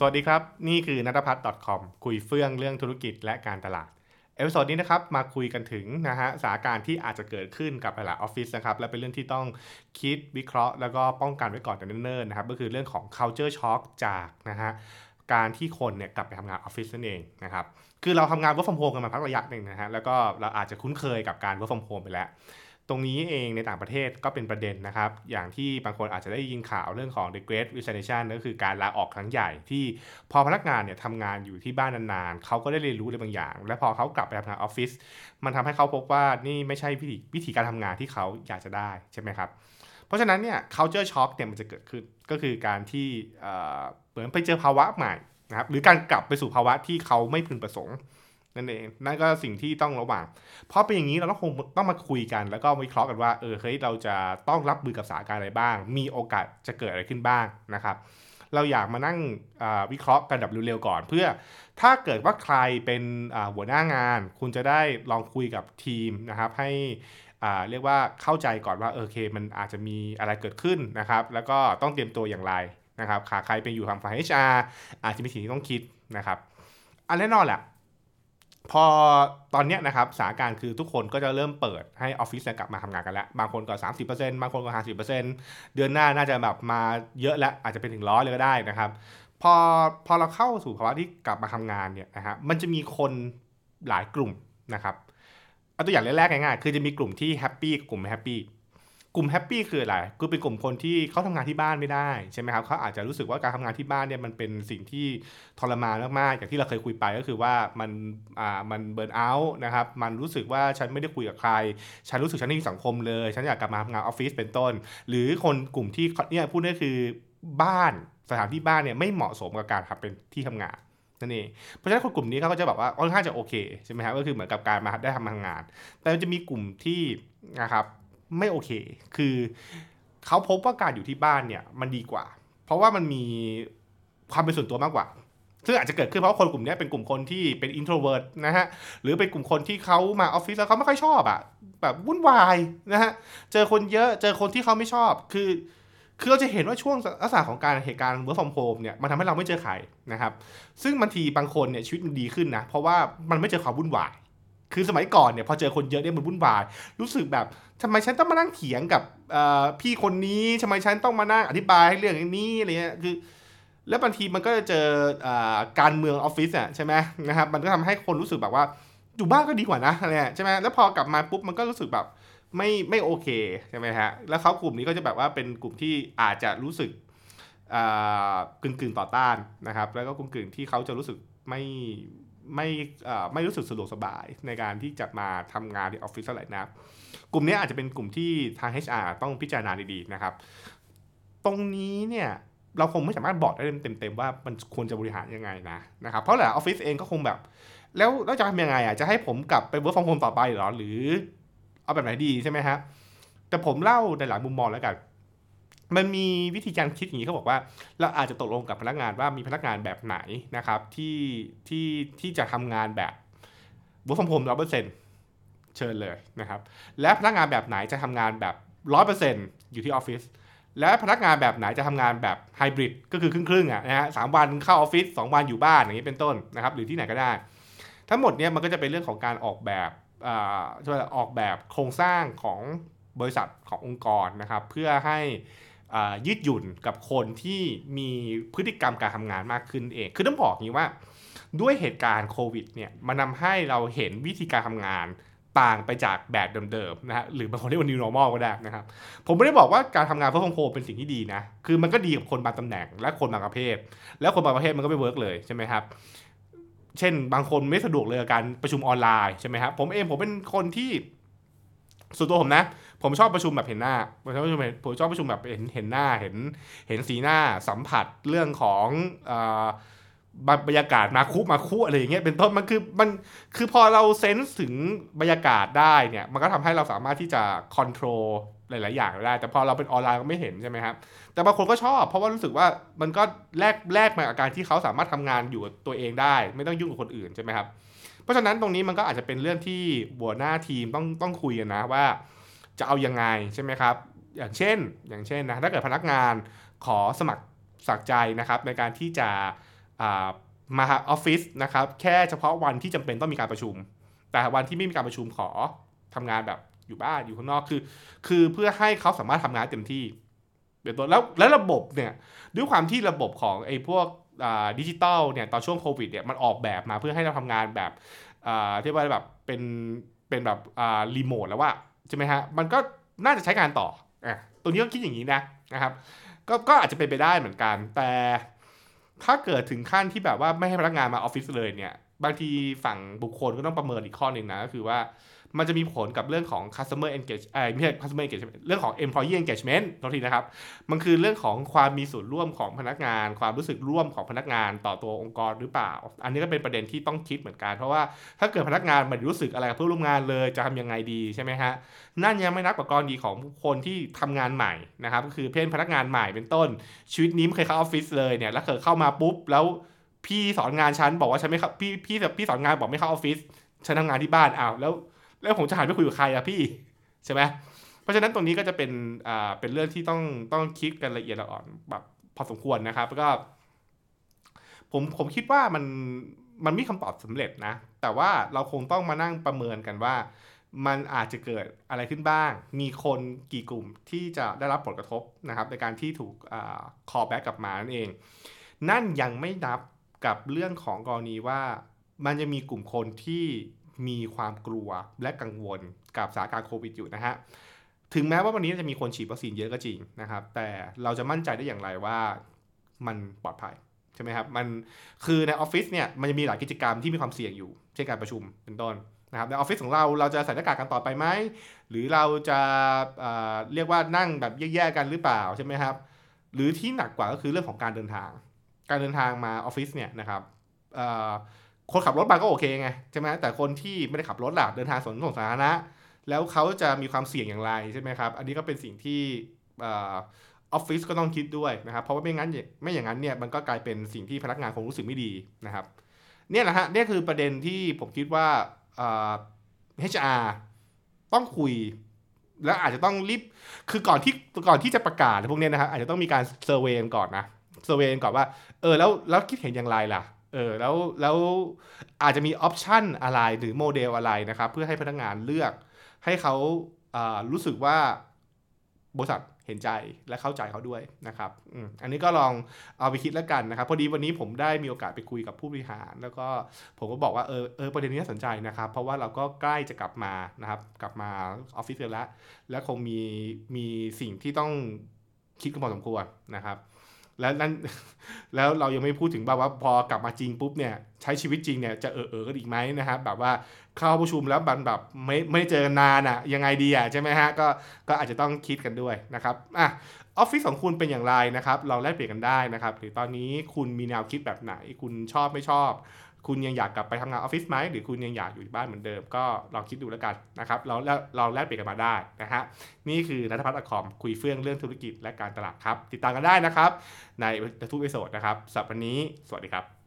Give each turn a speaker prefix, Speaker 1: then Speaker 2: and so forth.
Speaker 1: สวัสดีครับ นี่คือนัทพัฒน์ .com คุยเฟื่องเรื่องธุรกิจและการตลาด episode นี้นะครับมาคุยกันถึงนะฮะสถานการณ์ที่อาจจะเกิดขึ้นกับหลายออฟฟิศนะครับและเป็นเรื่องที่ต้องคิดวิเคราะห์ แล้วก็ป้องกันไว้ก่อนแต่เนิ่นๆนะครับก็คือเรื่องของ culture shock จากนะฮะการที่คนเนี่ยกลับไปทำงานออฟฟิศนั่นเองนะครับคือเราทำงาน work from home กันมาพักระยะหนึ่งนะฮะแล้วก็เราอาจจะคุ้นเคยกับการ work from home ไปแล้ว ตรงนี้เองในต่างประเทศก็เป็นประเด็นนะครับ อย่างที่บางคนอาจจะได้ยินข่าวเรื่องของ the great resignation ก็คือการลาออกครั้งใหญ่ ที่พอพนักงานเนี่ยทำงานอยู่ที่บ้านนานๆ เขาก็ได้เรียนรู้อะไรบางอย่าง และพอเขากลับไปทำงานออฟฟิศมันทำให้เขาพบว่านี่ไม่ใช่วิธีวิธีการทำงานที่เขาอยากจะได้ใช่ไหมครับ เพราะฉะนั้นเนี่ย culture shock เนี่ยมันจะเกิดขึ้นก็คือการที่เหมือนไปเจอภาวะใหม่นะครับหรือการกลับไปสู่ภาวะที่เขาไม่พึงประสงค์ นั่นเองนั่นก็สิ่งที่ต้องระวังเพราะเป็นอย่างนี้เราต้องคงต้องมาคุยกัน แล้วก็วิเคราะห์กันว่าเออเฮ้ยเราจะต้องรับมือกับสถานการณ์อะไรบ้าง มีโอกาสจะเกิดอะไรขึ้นบ้างนะครับ เราอยากมานั่งวิเคราะห์กันแบบเร็วๆก่อน เพื่อถ้าเกิดว่าใครเป็นหัวหน้างาน คุณจะได้ลองคุยกับทีมนะครับให้เรียกว่าเข้าใจก่อนว่าโอเค มันอาจจะมีอะไรเกิดขึ้นนะครับ แล้วก็ต้องเตรียมตัวอย่างไรนะครับขาใครเป็นอยู่ทางฝ่าย HR อาจจะมีสิ่งที่ต้องคิดนะครับ อันแน่นอนแหละ พอตอนนี้นะครับสถานการณ์คือทุกคนก็จะเริ่มเปิดให้ออฟฟิศกลับมาทำงานกันแล้ว บางคนก็ 30%บางคนก็ 50%เดือนหน้าน่าจะแบบมาเยอะแล้วอาจจะเป็นถึงร้อยเลยก็ได้นะครับพอพอเราเข้าสู่ภาวะที่กลับมาทำงานเนี่ยนะฮะมันจะมีคนหลายกลุ่มนะครับเอาตัวอย่างแรกๆง่ายๆคือจะมีกลุ่มที่แฮปปี้กลุ่มไม่แฮปปี้ กลุ่มแฮปปี้คืออะไรคือเป็นกลุ่มคนที่เขาทำงานที่บ้านไม่ได้ใช่ไหมครับเขาอาจจะรู้สึกว่าการทำงานที่บ้านเนี่ยมันเป็นสิ่งที่ทรมานมากๆอย่างที่เราเคยคุยไปก็คือว่ามันอ่ามัน burnout นะครับมันรู้สึกว่าฉันไม่ได้คุยกับใคร ฉันรู้สึกฉันไม่มีสังคมเลย ฉันอยากกลับมาทำงานออฟฟิศเป็นต้น หรือคนกลุ่มที่เนี่ยพูดได้คือบ้านสถานที่บ้านเนี่ยไม่เหมาะสมกับการทำเป็นที่ทำงานนั่นเอง เพราะฉะนั้นคนกลุ่มนี้เขาก็จะแบบว่าค่อนข้างจะโอเคใช่ไหมครับก็คือเหมือนกับการมาได้ทำงาน แต่จะมีกลุ่มที่นะครับ ไม่โอเค คือเขาพบว่าการอยู่ที่บ้านเนี่ยมันดีกว่า เพราะว่ามันมีความเป็นส่วนตัวมากกว่า ซึ่งอาจจะเกิดขึ้นเพราะคนกลุ่มนี้เป็นกลุ่มคนที่เป็น introvert นะฮะ หรือเป็นกลุ่มคนที่เขามาออฟฟิศแล้วเขาไม่ค่อยชอบอะแบบวุ่นวายนะฮะ เจอคนเยอะ เจอคนที่เขาไม่ชอบ คือคือเราจะเห็นว่าช่วงลักษณะของการเหตุการณ์ work from home เนี่ยมันทำให้เราไม่เจอใครนะครับ ซึ่งบางทีบางคนเนี่ยชีวิตมันดีขึ้นนะ เพราะว่ามันไม่เจอความวุ่นวาย คือสมัยก่อนเนี่ยพอเจอคนเยอะเนี่ยมันวุ่นวายรู้สึกแบบทำไมฉันต้องมานั่งเถียงกับพี่คนนี้ทำไมฉันต้องมานั่งอธิบายให้เรื่องนี้อะไรเงี้ยคือ แล้วบางทีมันก็จะเจอการเมืองออฟฟิศอะใช่ไหมนะครับมันก็ทำให้คนรู้สึกแบบว่าอยู่บ้านก็ดีกว่านะอะไรใช่ไหมแล้วพอกลับมาปุ๊บมันก็รู้สึกแบบไม่ไม่โอเคใช่ไหมฮะแล้วเขากลุ่มนี้ก็จะแบบว่าเป็นกลุ่มที่อาจจะรู้สึกกึ่งกึ่งต่อต้านนะครับ แล้วก็กลุ่มกึ่งที่เขาจะรู้สึกไม่ ไม่ไม่รู้สึกสะดวกสบายในการที่จะมาทำงานที่ออฟฟิศเท่าไหร่นะกลุ่มนี้อาจจะเป็นกลุ่มที่ทาง HR ต้องพิจารณาดีๆนะครับ ตรงนี้เนี่ยเราคงไม่สามารถบอกได้เต็มๆว่ามันควรจะบริหารยังไงนะนะครับเพราะหลายออฟฟิศเองก็คงแบบ แล้วเราจะทำยังไงอะจะให้ผมกลับไป work from home ต่อไปหรอหรือ เอาแบบไหนดีใช่ไหมฮะแต่ผมเล่าในหลายมุมมองแล้วกัน มันมีวิธีการคิดอย่างนี้เขาบอกว่า เราอาจจะตกลงกับพนักงานว่ามีพนักงานแบบไหนนะครับที่ที่ที่จะทำงานแบบ work from home ร้อยเปอร์เซ็นต์เชิญเลยนะครับและพนักงานแบบไหนจะทำงานแบบร้อยเปอร์เซ็นต์อยู่ที่ออฟฟิศและพนักงานแบบไหนจะทำงานแบบไฮบริดก็คือครึ่งๆอะนะฮะสามวันเข้าออฟฟิศสองวันอยู่บ้านอย่างนี้เป็นต้นนะครับหรือที่ไหนก็ได้ ทั้งหมดเนี่ยมันก็จะเป็นเรื่องของการออกแบบอ่าออกแบบโครงสร้างของบริษัทขององค์กรนะครับ เพื่อให้ ยืดหยุ่นกับคนที่มีพฤติกรรมการทำงานมากขึ้นเอง คือต้องบอกอย่างนี้ว่า ด้วยเหตุการณ์โควิดเนี่ยมันนาให้เราเห็นวิธีการทำงานต่างไปจากแบบเดิมๆนะฮะหรือบางคนเรียกว่า new normal ก็ได้นะครับ ผมไม่ได้บอกว่าการทำงานเพื่อคงโคเป็นสิ่งที่ดีนะ คือมันก็ดีกับคนบางตำแหน่งและคนบางประเภท แล้วคนบางประเภทมันก็ไม่ work เลยใช่ไหมครับเช่น บางคนไม่สะดวกเลยการประชุมออนไลน์ใช่ไหมครับผมเองผมเป็นคนที่ส่วนตัวผมนะ ผมชอบประชุมแบบเห็นหน้าผมชอบประชุมผมชอบประชุมแบบเห็นเห็นหน้าเห็นเห็นสีหน้าสัมผัสเรื่องของบรรยากาศมาคุมาคุอะไรอย่างเงี้ยเป็นต้นมันคือมันคือพอเราเซนส์ถึงบรรยากาศได้เนี่ยมันก็ทำให้เราสามารถที่จะคอนโทรลหลาย ๆ อย่างได้ แต่พอเราเป็นออนไลน์ก็ไม่เห็นใช่ไหมครับ แต่บางคนก็ชอบ เพราะว่ารู้สึกว่ามันก็แลกแลกมาอาการที่เขาสามารถทำงานอยู่ตัวเองได้ ไม่ต้องยุ่งกับคนอื่นใช่ไหมครับ เพราะฉะนั้นตรงนี้มันก็อาจจะเป็นเรื่องที่หัวหน้าทีมต้องต้องคุยกันนะว่า จะเอายังไงใช่ไหมครับ อย่างเช่นอย่างเช่นนะถ้าเกิดพนักงานขอสมัครสักใจนะครับในการที่จะมาออฟฟิศนะครับแค่เฉพาะวันที่จำเป็นต้องมีการประชุม แต่วันที่ไม่มีการประชุมขอทำงานแบบอยู่บ้านอยู่ข้างนอกคือ คือเพื่อให้เขาสามารถทำงานเต็มที่เป็นตัวแล้วแล้วระบบเนี่ยด้วยความที่ระบบของไอ้พวกดิจิตอลเนี่ยตอนช่วงโควิดเนี่ยมันออกแบบมาเพื่อให้เราทำงานแบบที่ว่าแบบเป็นเป็นแบบรีโมทแล้วว่า ใช่ไหมฮะมันก็น่าจะใช้การต่ออะตัวนี้ก็คิดอย่างนี้นะนะครับก็ก็อาจจะเป็นไปได้เหมือนกัน แต่ถ้าเกิดถึงขั้นที่แบบว่าไม่ให้พนักงานมาออฟฟิศเลยเนี่ย บางทีฝั่งบุคคลก็ต้องประเมินอีกข้อหนึ่งนะก็คือว่ามันจะมีผลกับเรื่องของ customer engage เอ่ไม่ใช่ customer engagement เรื่องของ employee engagement ททีนะครับ มันคือเรื่องของความมีส่วนร่วมของพนักงาน ความรู้สึกร่วมของพนักงานต่อตัวองค์กรหรือเปล่า อันนี้ก็เป็นประเด็นที่ต้องคิดเหมือนกัน เพราะว่าถ้าเกิดพนักงานมันรู้สึกอะไรกับเพื่อนร่วมงานเลยจะทำยังไงดีใช่ไหมฮะ นั่นยังไม่นับกับกรณีของคนที่ทำงานใหม่นะครับ ก็คือเพื่อนพนักงานใหม่เป็นต้น ชีวิตนี้ไม่เคยเข้าออฟฟิศเลยเนี่ย แล้วเกิดเข้ามาปุ๊บแล้ว พี่สอนงานฉันบอกว่าฉันไม่พี่พี่พี่สอนงานบอกไม่เข้าออฟฟิศฉันทำงานที่บ้านอ้าวแล้ว แล้วผมจะหันไปคุยกับใครอะพี่ใช่ไหมเพราะฉะนั้นตรงนี้ก็จะเป็นอ่าเป็นเรื่องที่ต้องต้องคิดกันละเอียดละอ่อนแบบพอสมควรนะครับแล้วก็ผมผมคิดว่ามันมันมีคำตอบสำเร็จนะ แต่ว่าเราคงต้องมานั่งประเมินกันว่า มันอาจจะเกิดอะไรขึ้นบ้าง มีคนกี่กลุ่มที่จะได้รับผลกระทบนะครับ ในการที่ถูก call back กลับมานั่นเอง นั่นยังไม่นับ กับเรื่องของกรณีว่ามันจะมีกลุ่มคนที่มีความกลัวและกังวลกับสถานการณ์โควิดอยู่นะฮะถึงแม้ว่าวันนี้จะมีคนฉีดวัคซีนเยอะก็จริงนะครับ แต่เราจะมั่นใจได้อย่างไรว่ามันปลอดภัยใช่ไหมครับมันคือในออฟฟิศเนี่ยมันจะมีหลายกิจกรรมที่มีความเสี่ยงอยู่ เช่นการประชุมเป็นต้นนะครับในออฟฟิศของเราเราจะใส่หน้ากากกันต่อไปไหมหรือเราจะเเรียกว่านั่งแบบแยกๆกันหรือเปล่าใช่ไหมครับหรือที่หนักกว่าก็คือเรื่องของการเดินทาง การเดินทางมาออฟฟิศเนี่ยนะครับคนขับรถมาก็โอเคไงใช่ไหมแต่คนที่ไม่ได้ขับรถหลักเดินทางสนส่งสาธารณะแล้วเขาจะมีความเสี่ยงอย่างไรใช่ไหมครับ อันนี้ก็เป็นสิ่งที่ออฟฟิศก็ต้องคิดด้วยนะครับ เพราะว่าไม่งั้นไม่อย่างนั้นเนี่ยมันก็กลายเป็นสิ่งที่พนักงานคงรู้สึกไม่ดีนะครับเนี่ยแหละฮะนี่คือประเด็นที่ผมคิดว่า HR ต้องคุย แล้วอาจจะต้องรีบคือก่อนที่ก่อนที่จะประกาศพวกนี้นะครับอาจจะต้องมีการ survey ก่อนนะ survey ก่อนว่า เออแล้วแล้วคิดเห็นอย่างไรล่ะ เออแล้วแล้วอาจจะมีออปชันอะไรหรือโมเดลอะไรนะครับ เพื่อให้พนักงานเลือกให้เขาารู้สึกว่าบริษัทเห็นใจและเข้าใจเขาด้วยนะครับอันนี้ก็ลองเอาไปคิดแล้วกันนะครับ พอดีวันนี้ผมได้มีโอกาสไปคุยกับผู้บริหาร แล้วก็ผมก็บอกว่าเออเออประเด็นนี้น่าสนใจนะครับ เพราะว่าเราก็ใกล้จะกลับมานะครับ กลับมาออฟฟิศแล้วและคงมีมีสิ่งที่ต้องคิดกันพอสมควรนะครับ แล้วนั่นแล้วเรายังไม่พูดถึงแบบว่าพอกลับมาจริงปุ๊บเนี่ยใช้ชีวิตจริงเนี่ยจะเออเออกันอีกไหมนะครับแบบว่าเข้าประชุมแล้วบันแบบไม่ไม่เจอกันนานอะ่ะยังไงดีอะ่ะใช่ไหมฮะก็ก็อาจจะต้องคิดกันด้วยนะครับอะ ออฟฟิศของคุณเป็นอย่างไรนะครับเราแลกเปลี่ยนกันได้นะครับ หรือตอนนี้คุณมีแนวคิดแบบไหน คุณชอบไม่ชอบ คุณยังอยากกลับไปทำงานออฟฟิศไหมหรือคุณยังอยากอยู่บ้านเหมือนเดิม ก็ลองคิดดูแล้วกันนะครับเราเราแลกเปลี่ยนกันมาได้นะฮะนี่คือ nuttaputch.com คุยเฟื่องเรื่องธุรกิจและการตลาดครับ ติดตามกันได้นะครับ ในทุก episode นะครับสัปดาห์นี้สวัสดีครับ